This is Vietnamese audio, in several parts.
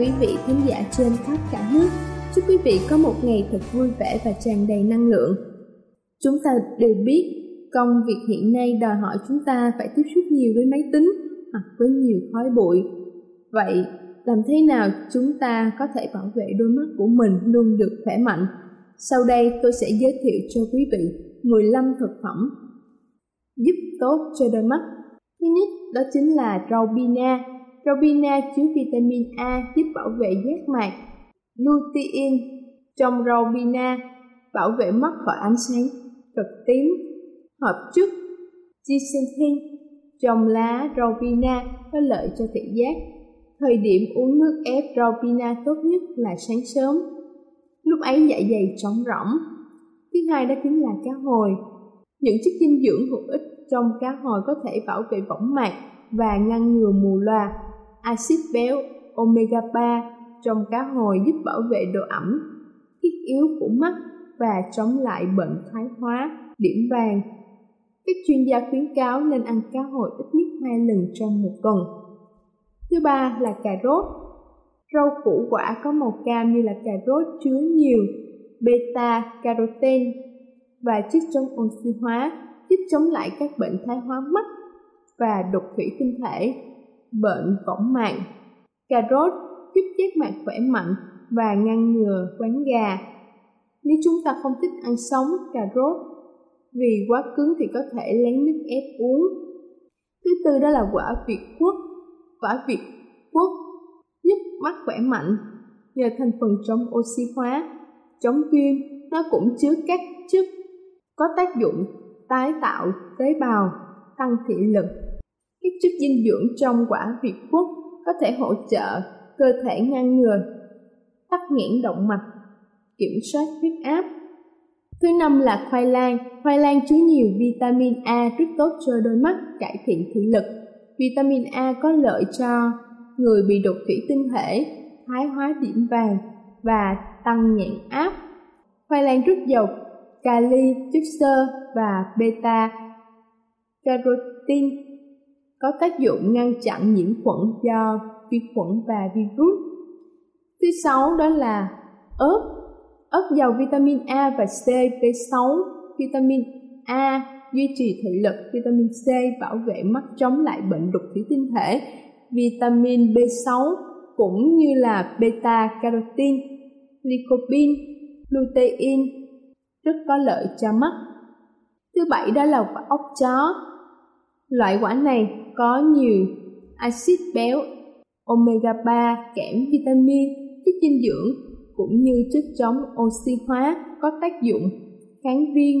quý vị khán giả trên khắp cả nước. Chúc quý vị có một ngày thật vui vẻ và tràn đầy năng lượng. Chúng ta đều biết công việc hiện nay đòi hỏi chúng ta phải tiếp xúc nhiều với máy tính hoặc với nhiều khói bụi. Vậy, làm thế nào chúng ta có thể bảo vệ đôi mắt của mình luôn được khỏe mạnh? Sau đây tôi sẽ giới thiệu cho quý vị 15 thực phẩm giúp tốt cho đôi mắt. Thứ nhất đó chính là rau bina. Robina chứa vitamin A giúp bảo vệ giác mạc. Lutein trong Robina bảo vệ mắt khỏi ánh sáng cực tím hợp chất Gisenthin trong lá Robina có lợi cho thị giác. Thời điểm uống nước ép Robina tốt nhất là sáng sớm. Lúc ấy dạ dày trống rỗng. Thứ hai đó chính là cá hồi. Những chất dinh dưỡng hữu ích trong cá hồi có thể bảo vệ võng mạc và ngăn ngừa mù loà. Axit béo omega 3 trong cá hồi giúp bảo vệ độ ẩm, thiết yếu của mắt và chống lại bệnh thoái hóa, điểm vàng các chuyên gia khuyến cáo nên ăn cá hồi ít nhất hai lần trong một tuần. Thứ ba là cà rốt. Rau củ quả có màu cam như là cà rốt chứa nhiều beta carotene và chất chống oxy hóa giúp chống lại các bệnh thoái hóa mắt và đục thủy tinh thể, bệnh võng mạc. Cà rốt giúp giác mạc khỏe mạnh và ngăn ngừa quán gà. Nếu chúng ta không thích ăn sống cà rốt vì quá cứng thì có thể lấy nước ép uống. Thứ tư đó là quả việt quất. Quả việt quất giúp mắt khỏe mạnh nhờ thành phần chống oxy hóa, chống viêm, nó cũng chứa các chất có tác dụng tái tạo tế bào, tăng thị lực. Các chất dinh dưỡng trong quả việt quất có thể hỗ trợ cơ thể ngăn ngừa tắc nghẽn động mạch, kiểm soát huyết áp, Thứ năm là khoai lang. Khoai lang chứa nhiều vitamin A rất tốt cho đôi mắt, cải thiện thị lực. Vitamin A có lợi cho người bị đột thủy tinh thể, thái hóa điểm vàng và tăng nhãn áp. Khoai lang rất giàu kali, chất xơ và beta carotene có tác dụng ngăn chặn nhiễm khuẩn do vi khuẩn và virus. Thứ sáu đó là ớt ớt giàu vitamin A và C, B6, vitamin A duy trì thị lực, vitamin C bảo vệ mắt chống lại bệnh đục thủy tinh thể, vitamin B6 cũng như là beta carotene, lycopene, lutein rất có lợi cho mắt. Thứ bảy đó là quả ốc chó. Loại quả này có nhiều axit béo, omega 3, kẽm, vitamin, chất dinh dưỡng cũng như chất chống oxy hóa có tác dụng kháng viêm,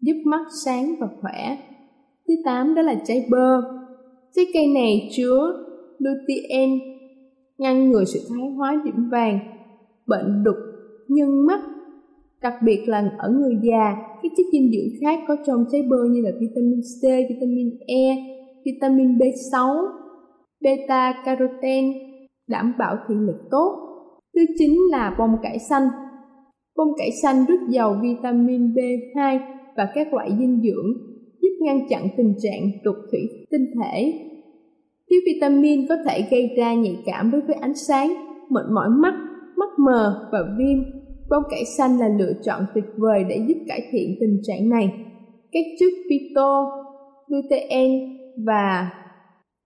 giúp mắt sáng và khỏe. Thứ tám đó là trái bơ. Trái cây này chứa lutein, ngăn ngừa sự thoái hóa điểm vàng, bệnh đục nhân mắt, Đặc biệt là ở người già, các chất dinh dưỡng khác có trong trái bơ như là vitamin C, vitamin E, vitamin B6, beta carotene đảm bảo thị lực tốt. Thứ chín là bông cải xanh. Bông cải xanh rất giàu vitamin B2 và các loại dinh dưỡng giúp ngăn chặn tình trạng trục thủy tinh thể. Thiếu vitamin có thể gây ra nhạy cảm đối với ánh sáng, mệt mỏi mắt, mắt mờ và viêm. Bông cải xanh là lựa chọn tuyệt vời để giúp cải thiện tình trạng này. Các chất phyto, lutein và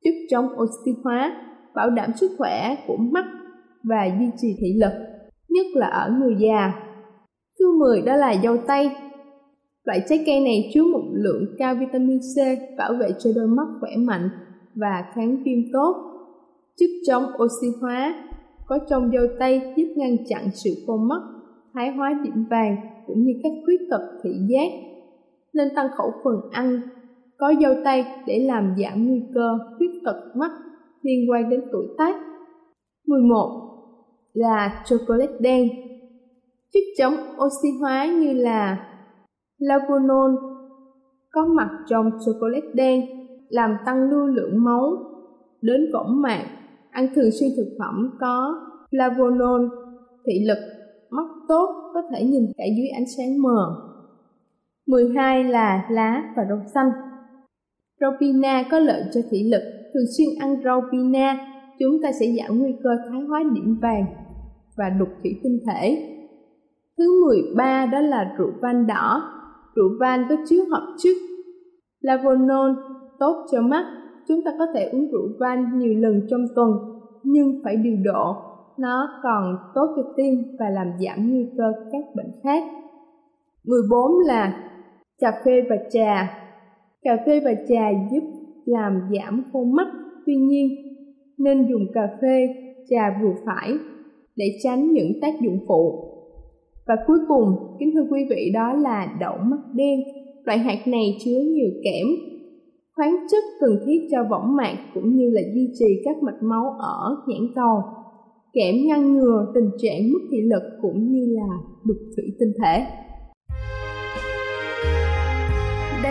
giúp chống oxy hóa bảo đảm sức khỏe của mắt và duy trì thị lực, nhất là ở người già. Thứ 10 đó là dâu tây. Loại trái cây này chứa một lượng cao vitamin C bảo vệ cho đôi mắt khỏe mạnh và kháng viêm tốt. giúp chống oxy hóa có trong dâu tây giúp ngăn chặn sự khô mắt, thái hóa điểm vàng cũng như các khuyết tật thị giác. Nên tăng khẩu phần ăn có dâu tây để làm giảm nguy cơ khuyết tật mắt liên quan đến tuổi tác. 11. Là chocolate đen. Chất chống oxy hóa như là lavonol có mặt trong chocolate đen làm tăng lưu lượng máu đến võng mạc. Ăn thường xuyên thực phẩm có flavonol, thị lực, mắt tốt có thể nhìn cả dưới ánh sáng mờ. 12 là lá và rau xanh. Rau pina có lợi cho thị lực, thường xuyên ăn rau pina, chúng ta sẽ giảm nguy cơ thái hóa điểm vàng và đục thủy tinh thể. Thứ 13 đó là rượu vang đỏ. Rượu vang có chứa hợp chất lavonol tốt cho mắt. Chúng ta có thể uống rượu vang nhiều lần trong tuần, nhưng phải điều độ. Nó còn tốt cho tim và làm giảm nguy cơ các bệnh khác. 14 là cà phê và trà. Cà phê và trà giúp làm giảm khô mắt, tuy nhiên nên dùng cà phê, trà vừa phải để tránh những tác dụng phụ. Và cuối cùng, kính thưa quý vị đó là đậu mắt đen. Loại hạt này chứa nhiều kẽm, khoáng chất cần thiết cho võng mạc cũng như là duy trì các mạch máu ở nhãn cầu. Kẽm ngăn ngừa tình trạng mất thị lực cũng như là đục thủy tinh thể.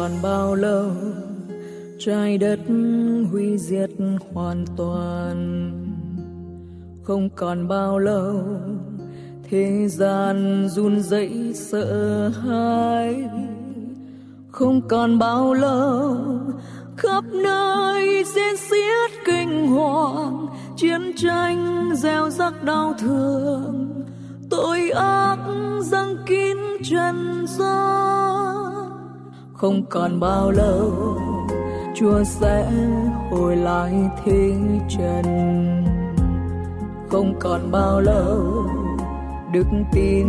Còn bao lâu? Trái đất hủy diệt hoàn toàn. Không còn bao lâu, thế gian run rẩy sợ hãi. Không còn bao lâu, khắp nơi diễn xiết kinh hoàng. Chiến tranh gieo rắc đau thương. Tội ác răng kín trần gian không còn bao lâu, chúa sẽ hồi lại thế trần. Không còn bao lâu, đức tin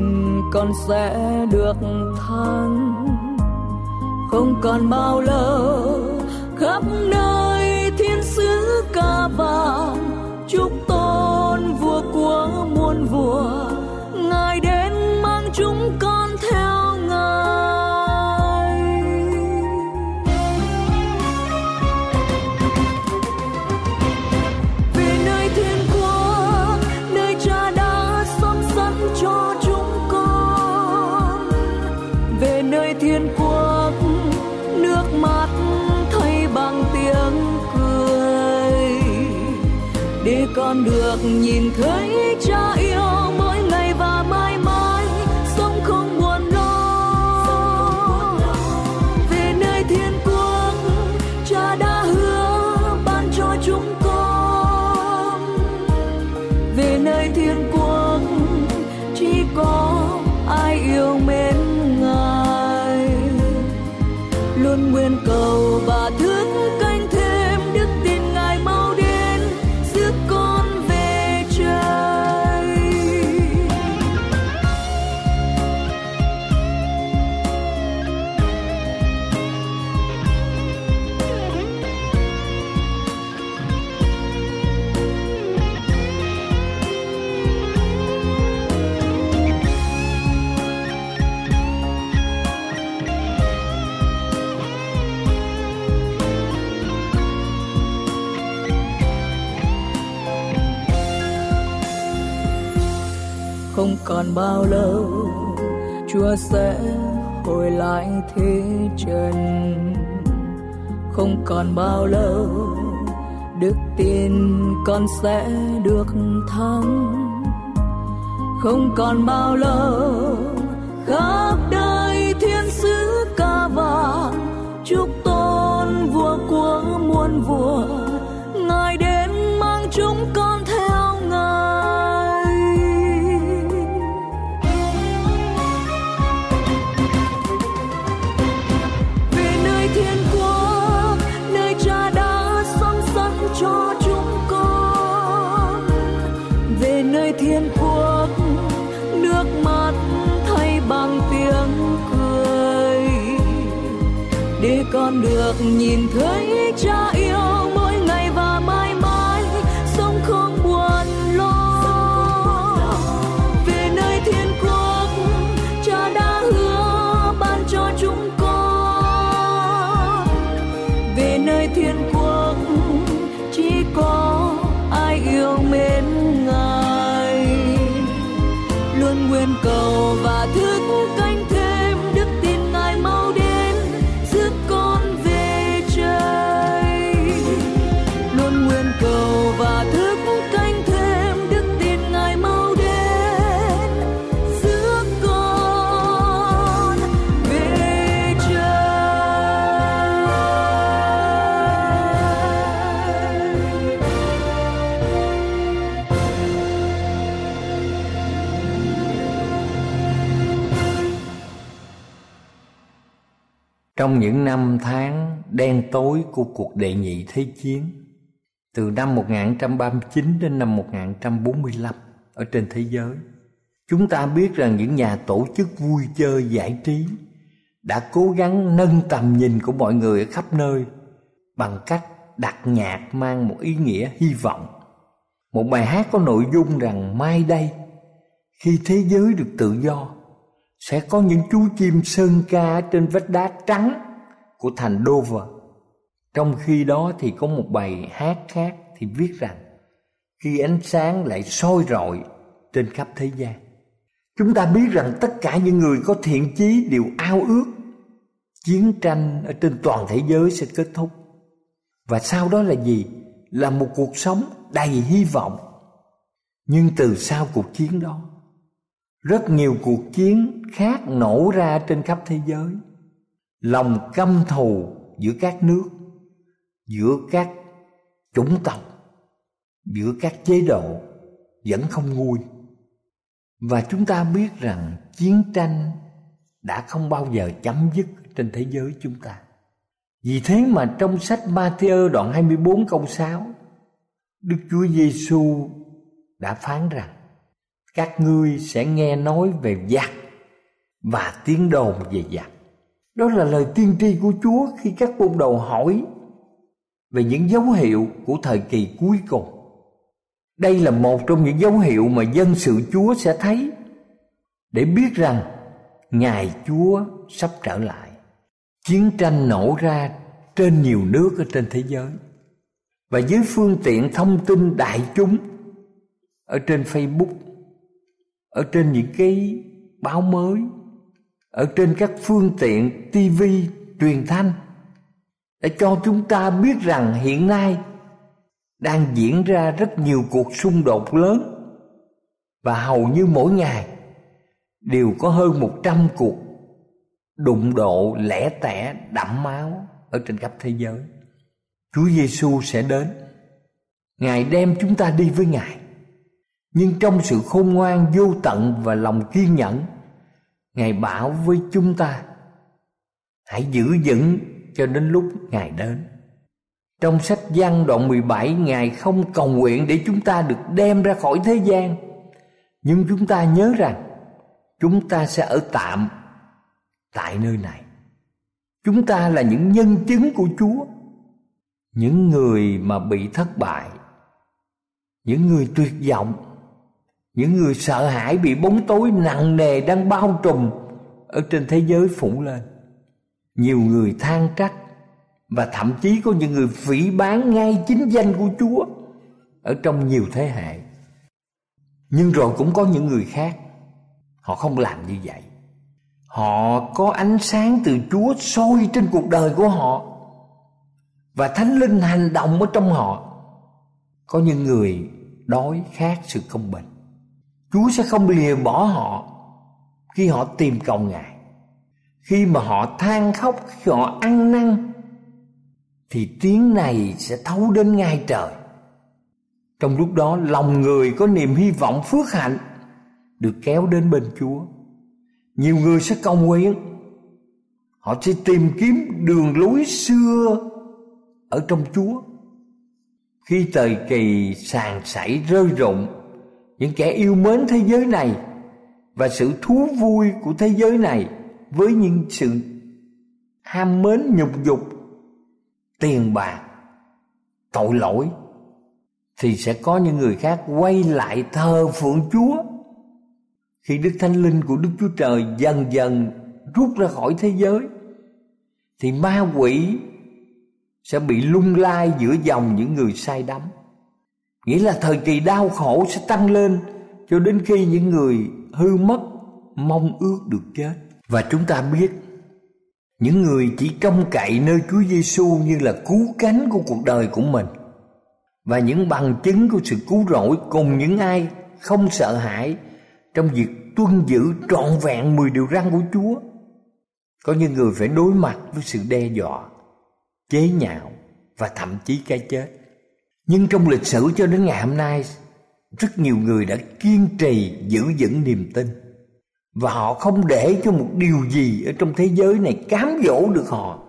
con sẽ được thắng không còn bao lâu, khắp nơi thiên sứ ca vàng, chúc được nhìn thấy. Còn bao lâu, chúa sẽ hồi lại thế trần. Không còn bao lâu, đức tin con sẽ được thắng. Không còn bao lâu khắp đời Trong những năm tháng đen tối của cuộc đệ nhị thế chiến, từ năm 1939 đến năm 1945 ở trên thế giới, chúng ta biết rằng những nhà tổ chức vui chơi giải trí đã cố gắng nâng tầm nhìn của mọi người ở khắp nơi bằng cách đặt nhạc mang một ý nghĩa hy vọng. Một bài hát có nội dung rằng mai đây khi thế giới được tự do sẽ có những chú chim sơn ca trên vách đá trắng của thành Dover. Trong khi đó thì có một bài hát khác thì viết rằng khi ánh sáng lại soi rọi trên khắp thế gian. Chúng ta biết rằng tất cả những người có thiện chí đều ao ước chiến tranh ở trên toàn thế giới sẽ kết thúc. Và sau đó là gì? Là một cuộc sống đầy hy vọng. Nhưng từ sau cuộc chiến đó, rất nhiều cuộc chiến khác nổ ra trên khắp thế giới. Lòng căm thù giữa các nước, giữa các chủng tộc, giữa các chế độ vẫn không nguôi. Và chúng ta biết rằng chiến tranh đã không bao giờ chấm dứt trên thế giới chúng ta. Vì thế mà trong sách Matthew đoạn 24 câu 6, Đức Chúa Giêsu đã phán rằng các ngươi sẽ nghe nói về giặc và tiếng đồn về giặc. Đó là lời tiên tri của Chúa khi các môn đồ hỏi về những dấu hiệu của thời kỳ cuối cùng. Đây là một trong những dấu hiệu mà dân sự Chúa sẽ thấy để biết rằng Ngài Chúa sắp trở lại. Chiến tranh nổ ra trên nhiều nước ở trên thế giới. Và dưới phương tiện thông tin đại chúng ở trên Facebook, ở trên những cái báo mới, ở trên các phương tiện TV truyền thanh để cho chúng ta biết rằng hiện nay đang diễn ra rất nhiều cuộc xung đột lớn và hầu như mỗi ngày đều có hơn một trăm cuộc đụng độ lẻ tẻ đẫm máu ở trên khắp thế giới. Chúa Giêsu sẽ đến. Ngài đem chúng ta đi với Ngài. Nhưng trong sự khôn ngoan vô tận và lòng kiên nhẫn, Ngài bảo với chúng ta hãy giữ vững cho đến lúc Ngài đến. Trong sách văn đoạn 17 Ngài không cầu nguyện để chúng ta được đem ra khỏi thế gian. Nhưng chúng ta nhớ rằng Chúng ta sẽ ở tạm tại nơi này. Chúng ta là những nhân chứng của Chúa. Những người mà bị thất bại Những người tuyệt vọng những người sợ hãi bị bóng tối nặng nề đang bao trùm Ở trên thế giới phủ lên Nhiều người than trách và thậm chí có những người phỉ bán ngay chính danh của Chúa ở trong nhiều thế hệ. Nhưng rồi cũng có những người khác, họ không làm như vậy. Họ có ánh sáng từ Chúa soi trên cuộc đời của họ và Thánh Linh hành động ở trong họ. Có những người đói khát sự công bình. Chúa sẽ không lìa bỏ họ khi họ tìm cầu Ngài. Khi mà họ than khóc, khi họ ăn năn thì tiếng này sẽ thấu đến ngay trời. Trong lúc đó lòng người có niềm hy vọng phước hạnh được kéo đến bên chúa. Nhiều người sẽ cầu nguyện. Họ sẽ tìm kiếm đường lối xưa ở trong chúa. Khi thời kỳ sàn sảy rơi rụng những kẻ yêu mến thế giới này và sự thú vui của thế giới này với những sự ham mến nhục dục, tiền bạc, tội lỗi thì sẽ có những người khác quay lại thờ phượng Chúa. Khi Đức Thánh Linh của Đức Chúa Trời dần dần rút ra khỏi thế giới, thì ma quỷ sẽ bị lung lai giữa dòng những người sai đắm. Nghĩa là thời kỳ đau khổ sẽ tăng lên cho đến khi những người hư mất mong ước được chết. Và chúng ta biết những người chỉ trông cậy nơi Chúa Giêsu như là cứu cánh của cuộc đời của mình và những bằng chứng của sự cứu rỗi cùng những ai không sợ hãi trong việc tuân giữ trọn vẹn mười điều răn của Chúa. Có những người phải đối mặt với sự đe dọa, chế nhạo và thậm chí cái chết. Nhưng trong lịch sử cho đến ngày hôm nay, rất nhiều người đã kiên trì giữ vững niềm tin. Và họ không để cho một điều gì ở trong thế giới này cám dỗ được họ.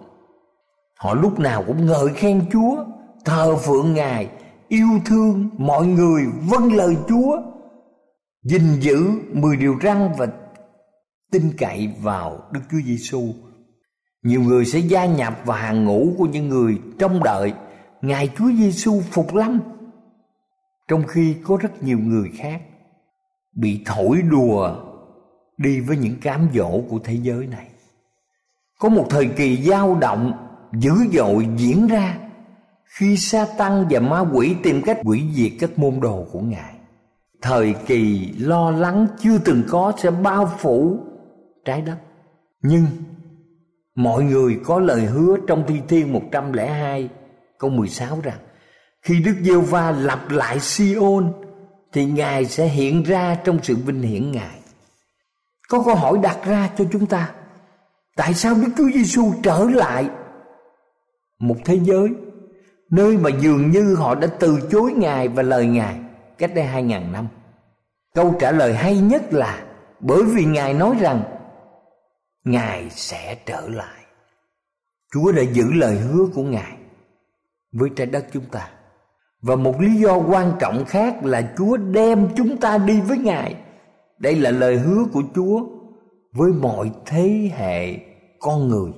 Họ lúc nào cũng ngợi khen chúa thờ phượng ngài yêu thương mọi người vâng lời chúa gìn giữ mười điều răn và tin cậy vào đức chúa giêsu nhiều người sẽ gia nhập vào hàng ngũ của những người trông đợi ngài chúa giêsu phục lâm. Trong khi có rất nhiều người khác bị thổi đùa đi với những cám dỗ của thế giới này. Có một thời kỳ dao động dữ dội diễn ra khi sa tăng và ma quỷ tìm cách hủy diệt các môn đồ của ngài. Thời kỳ lo lắng chưa từng có sẽ bao phủ trái đất. Nhưng mọi người có lời hứa trong thi thiên 102 câu 16 rằng, khi Đức Giêsu va lập lại Siôn, thì Ngài sẽ hiện ra trong sự vinh hiển Ngài. Có câu hỏi đặt ra cho chúng ta, tại sao đức chúa giêsu trở lại một thế giới nơi mà dường như họ đã từ chối ngài và lời ngài? Cách đây hai ngàn năm. Câu trả lời hay nhất là, bởi vì ngài nói rằng, ngài sẽ trở lại. Chúa đã giữ lời hứa của ngài với trái đất chúng ta và một lý do quan trọng khác là chúa đem chúng ta đi với ngài đây là lời hứa của Chúa với mọi thế hệ con người.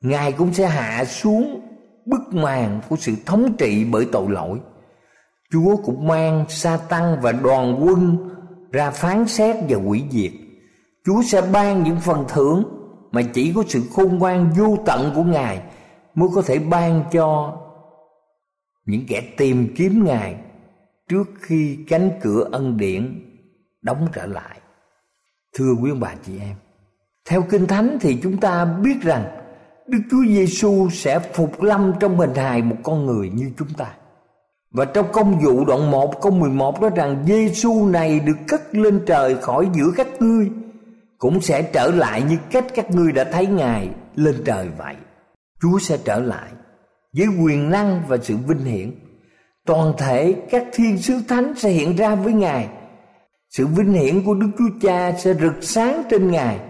Ngài cũng sẽ hạ xuống bức màn của sự thống trị bởi tội lỗi. Chúa cũng mang sa tăng và đoàn quân ra phán xét và hủy diệt. Chúa sẽ ban những phần thưởng mà chỉ có sự khôn ngoan vô tận của Ngài mới có thể ban cho những kẻ tìm kiếm Ngài trước khi cánh cửa ân điển đóng trở lại thưa quý ông bà chị em, Theo Kinh Thánh thì chúng ta biết rằng Đức Chúa Giêsu sẽ phục lâm trong hình hài một con người như chúng ta. Và trong công vụ đoạn 1 câu 11 nói rằng Giêsu này được cất lên trời khỏi giữa các ngươi, cũng sẽ trở lại như cách các ngươi đã thấy Ngài lên trời vậy. Chúa sẽ trở lại với quyền năng và sự vinh hiển. Toàn thể các thiên sứ thánh sẽ hiện ra với Ngài. Sự vinh hiển của Đức Chúa Cha sẽ rực sáng trên Ngài.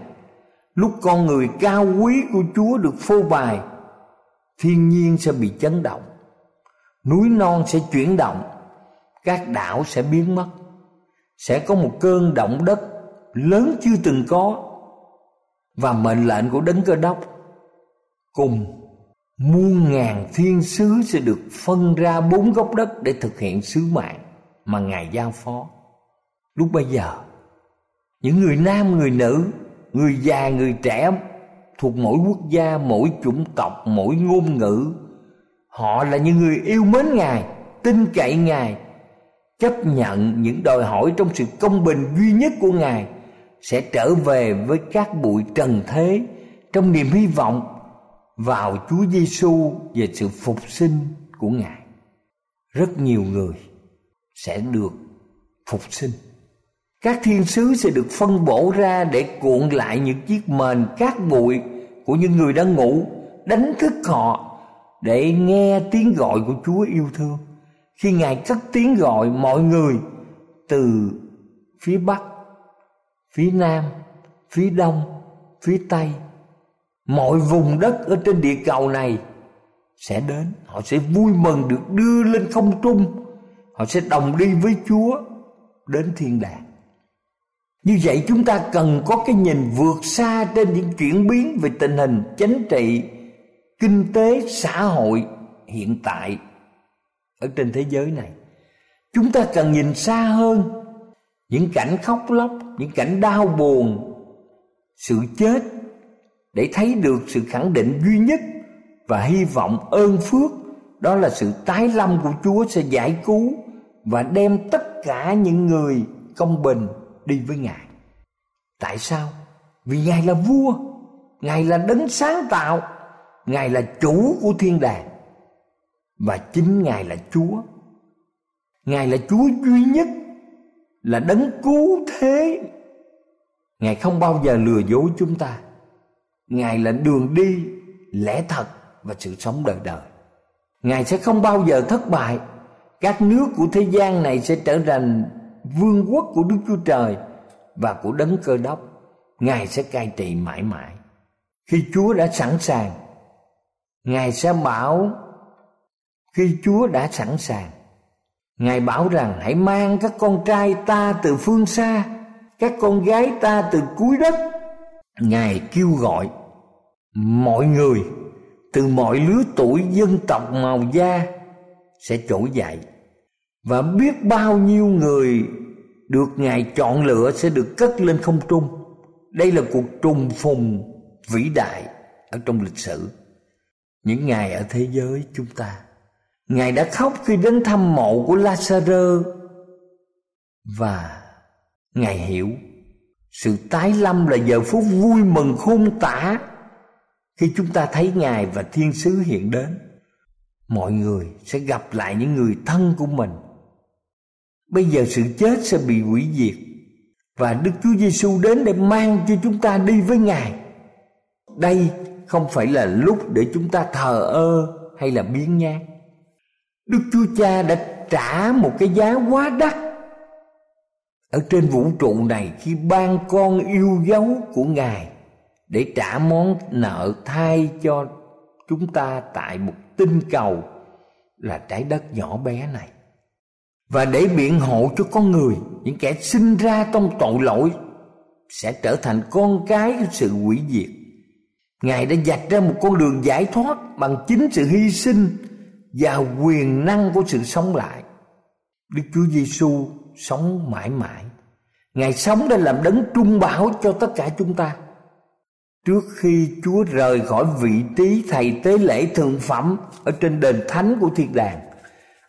Lúc con người cao quý của Chúa được phô bày, thiên nhiên sẽ bị chấn động. Núi non sẽ chuyển động, các đảo sẽ biến mất. Sẽ có một cơn động đất lớn chưa từng có và mệnh lệnh của đấng cơ đốc cùng muôn ngàn thiên sứ sẽ được phân ra bốn góc đất để thực hiện sứ mạng mà ngài giao phó. Lúc bây giờ, những người nam, người nữ, người già, người trẻ thuộc mỗi quốc gia, mỗi chủng tộc, mỗi ngôn ngữ, họ là những người yêu mến ngài, tin cậy ngài, chấp nhận những đòi hỏi trong sự công bình duy nhất của ngài sẽ trở về với các bụi trần thế trong niềm hy vọng vào Chúa Giêsu về sự phục sinh của Ngài. Rất nhiều người sẽ được phục sinh. Các thiên sứ sẽ được phân bổ ra để cuộn lại những chiếc mền cát bụi của những người đang ngủ, đánh thức họ để nghe tiếng gọi của Chúa yêu thương. Khi Ngài cất tiếng gọi mọi người từ phía Bắc, phía Nam, phía Đông, phía Tây mọi vùng đất ở trên địa cầu này sẽ đến, họ sẽ vui mừng được đưa lên không trung. Họ sẽ đồng đi với chúa đến thiên đàng. Như vậy chúng ta cần có cái nhìn vượt xa trên những chuyển biến về tình hình chính trị, kinh tế, xã hội hiện tại ở trên thế giới này. Chúng ta cần nhìn xa hơn những cảnh khóc lóc, những cảnh đau buồn, sự chết để thấy được sự khẳng định duy nhất và hy vọng ơn phước đó là sự tái lâm của Chúa sẽ giải cứu và đem tất cả những người công bình đi với Ngài. Tại sao? Vì Ngài là vua, Ngài là đấng sáng tạo, Ngài là chủ của thiên đàng và chính Ngài là Chúa. Ngài là Chúa duy nhất, là đấng cứu thế. Ngài không bao giờ lừa dối chúng ta. Ngài là đường đi, lẽ thật và sự sống đời đời. Ngài sẽ không bao giờ thất bại. Các nước của thế gian này sẽ trở thành vương quốc của Đức Chúa Trời và của đấng cơ đốc. Ngài sẽ cai trị mãi mãi. Khi Chúa đã sẵn sàng, Ngài sẽ bảo khi Chúa đã sẵn sàng, Ngài bảo rằng hãy mang các con trai ta từ phương xa, các con gái ta từ cuối đất ngài kêu gọi mọi người, từ mọi lứa tuổi, dân tộc, màu da sẽ trỗi dậy. Và biết bao nhiêu người được ngài chọn lựa sẽ được cất lên không trung. Đây là cuộc trùng phùng vĩ đại ở trong lịch sử. Những ngày ở thế giới chúng ta, ngài đã khóc khi đến thăm mộ của Lazarus và ngài hiểu sự tái lâm là giờ phút vui mừng khôn tả khi chúng ta thấy Ngài và thiên sứ hiện đến. Mọi người sẽ gặp lại những người thân của mình. Bây giờ sự chết sẽ bị hủy diệt và Đức Chúa Giêsu đến để mang cho chúng ta đi với Ngài. Đây không phải là lúc để chúng ta thờ ơ hay là biến nhát. Đức Chúa Cha đã trả một cái giá quá đắt ở trên vũ trụ này khi ban con yêu dấu của ngài để trả món nợ thay cho chúng ta tại một tinh cầu là trái đất nhỏ bé này. Và để biện hộ cho con người, những kẻ sinh ra trong tội lỗi sẽ trở thành con cái của sự hủy diệt. Ngài đã dạch ra một con đường giải thoát bằng chính sự hy sinh và quyền năng của sự sống lại. Đức chúa giêsu sống mãi mãi. Ngài sống để làm đấng trung bảo cho tất cả chúng ta. Trước khi Chúa rời khỏi vị trí thầy tế lễ thượng phẩm Ở trên đền thánh của thiên đàng,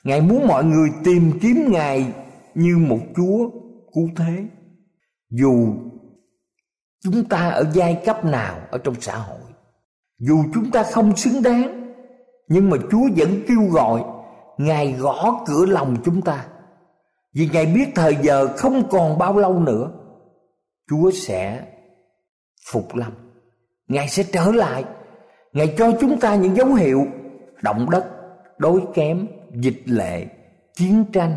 Ngài muốn mọi người tìm kiếm Ngài như một Chúa cứu thế. Dù chúng ta ở giai cấp nào ở trong xã hội, dù chúng ta không xứng đáng, nhưng mà chúa vẫn kêu gọi ngài gõ cửa lòng chúng ta vì ngài biết thời giờ không còn bao lâu nữa, chúa sẽ phục lâm. Ngài sẽ trở lại. Ngài cho chúng ta những dấu hiệu động đất đối kém, dịch lệ, chiến tranh.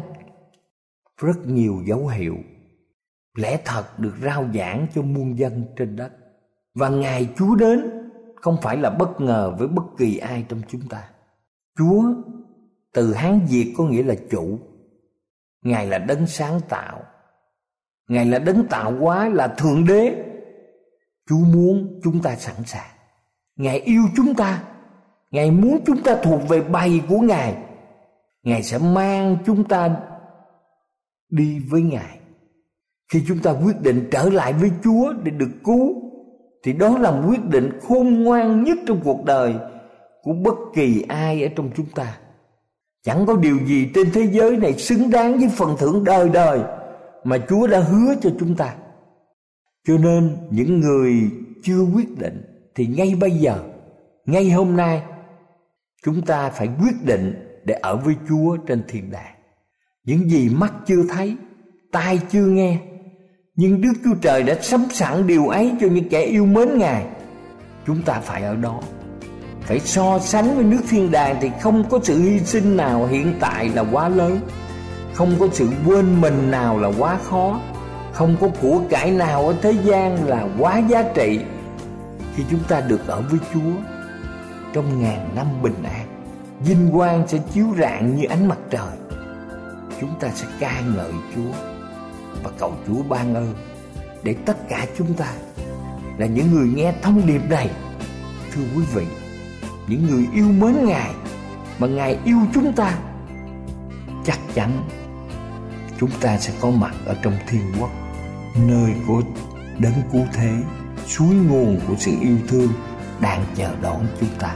Rất nhiều dấu hiệu, lẽ thật được rao giảng cho muôn dân trên đất. Và ngài chúa đến không phải là bất ngờ với bất kỳ ai trong chúng ta. Chúa từ hán việt có nghĩa là chủ ngài là đấng sáng tạo. Ngài là đấng tạo hóa, là thượng đế. Chúa muốn chúng ta sẵn sàng. Ngài yêu chúng ta. Ngài muốn chúng ta thuộc về bầy của ngài. Ngài sẽ mang chúng ta đi với ngài. Khi chúng ta quyết định trở lại với chúa để được cứu, thì đó là quyết định khôn ngoan nhất trong cuộc đời của bất kỳ ai ở trong chúng ta chẳng có điều gì trên thế giới này xứng đáng với phần thưởng đời đời mà chúa đã hứa cho chúng ta. Cho nên những người chưa quyết định thì ngay bây giờ, ngay hôm nay, chúng ta phải quyết định để ở với chúa trên thiên đàng. Những gì mắt chưa thấy, tai chưa nghe, nhưng đức chúa trời đã sắm sẵn điều ấy cho những kẻ yêu mến ngài. Chúng ta phải ở đó phải so sánh với nước thiên đàng thì không có sự hy sinh nào hiện tại là quá lớn. Không có sự quên mình nào là quá khó. Không có của cải nào ở thế gian là quá giá trị. Khi chúng ta được ở với chúa, trong ngàn năm bình an, vinh quang sẽ chiếu rạng như ánh mặt trời. Chúng ta sẽ ca ngợi chúa và cầu chúa ban ơn để tất cả chúng ta là những người nghe thông điệp này. Thưa quý vị những người yêu mến ngài, mà ngài yêu chúng ta, chắc chắn chúng ta sẽ có mặt ở trong thiên quốc, nơi của đấng cứu thế, suối nguồn của sự yêu thương đang chờ đón chúng ta.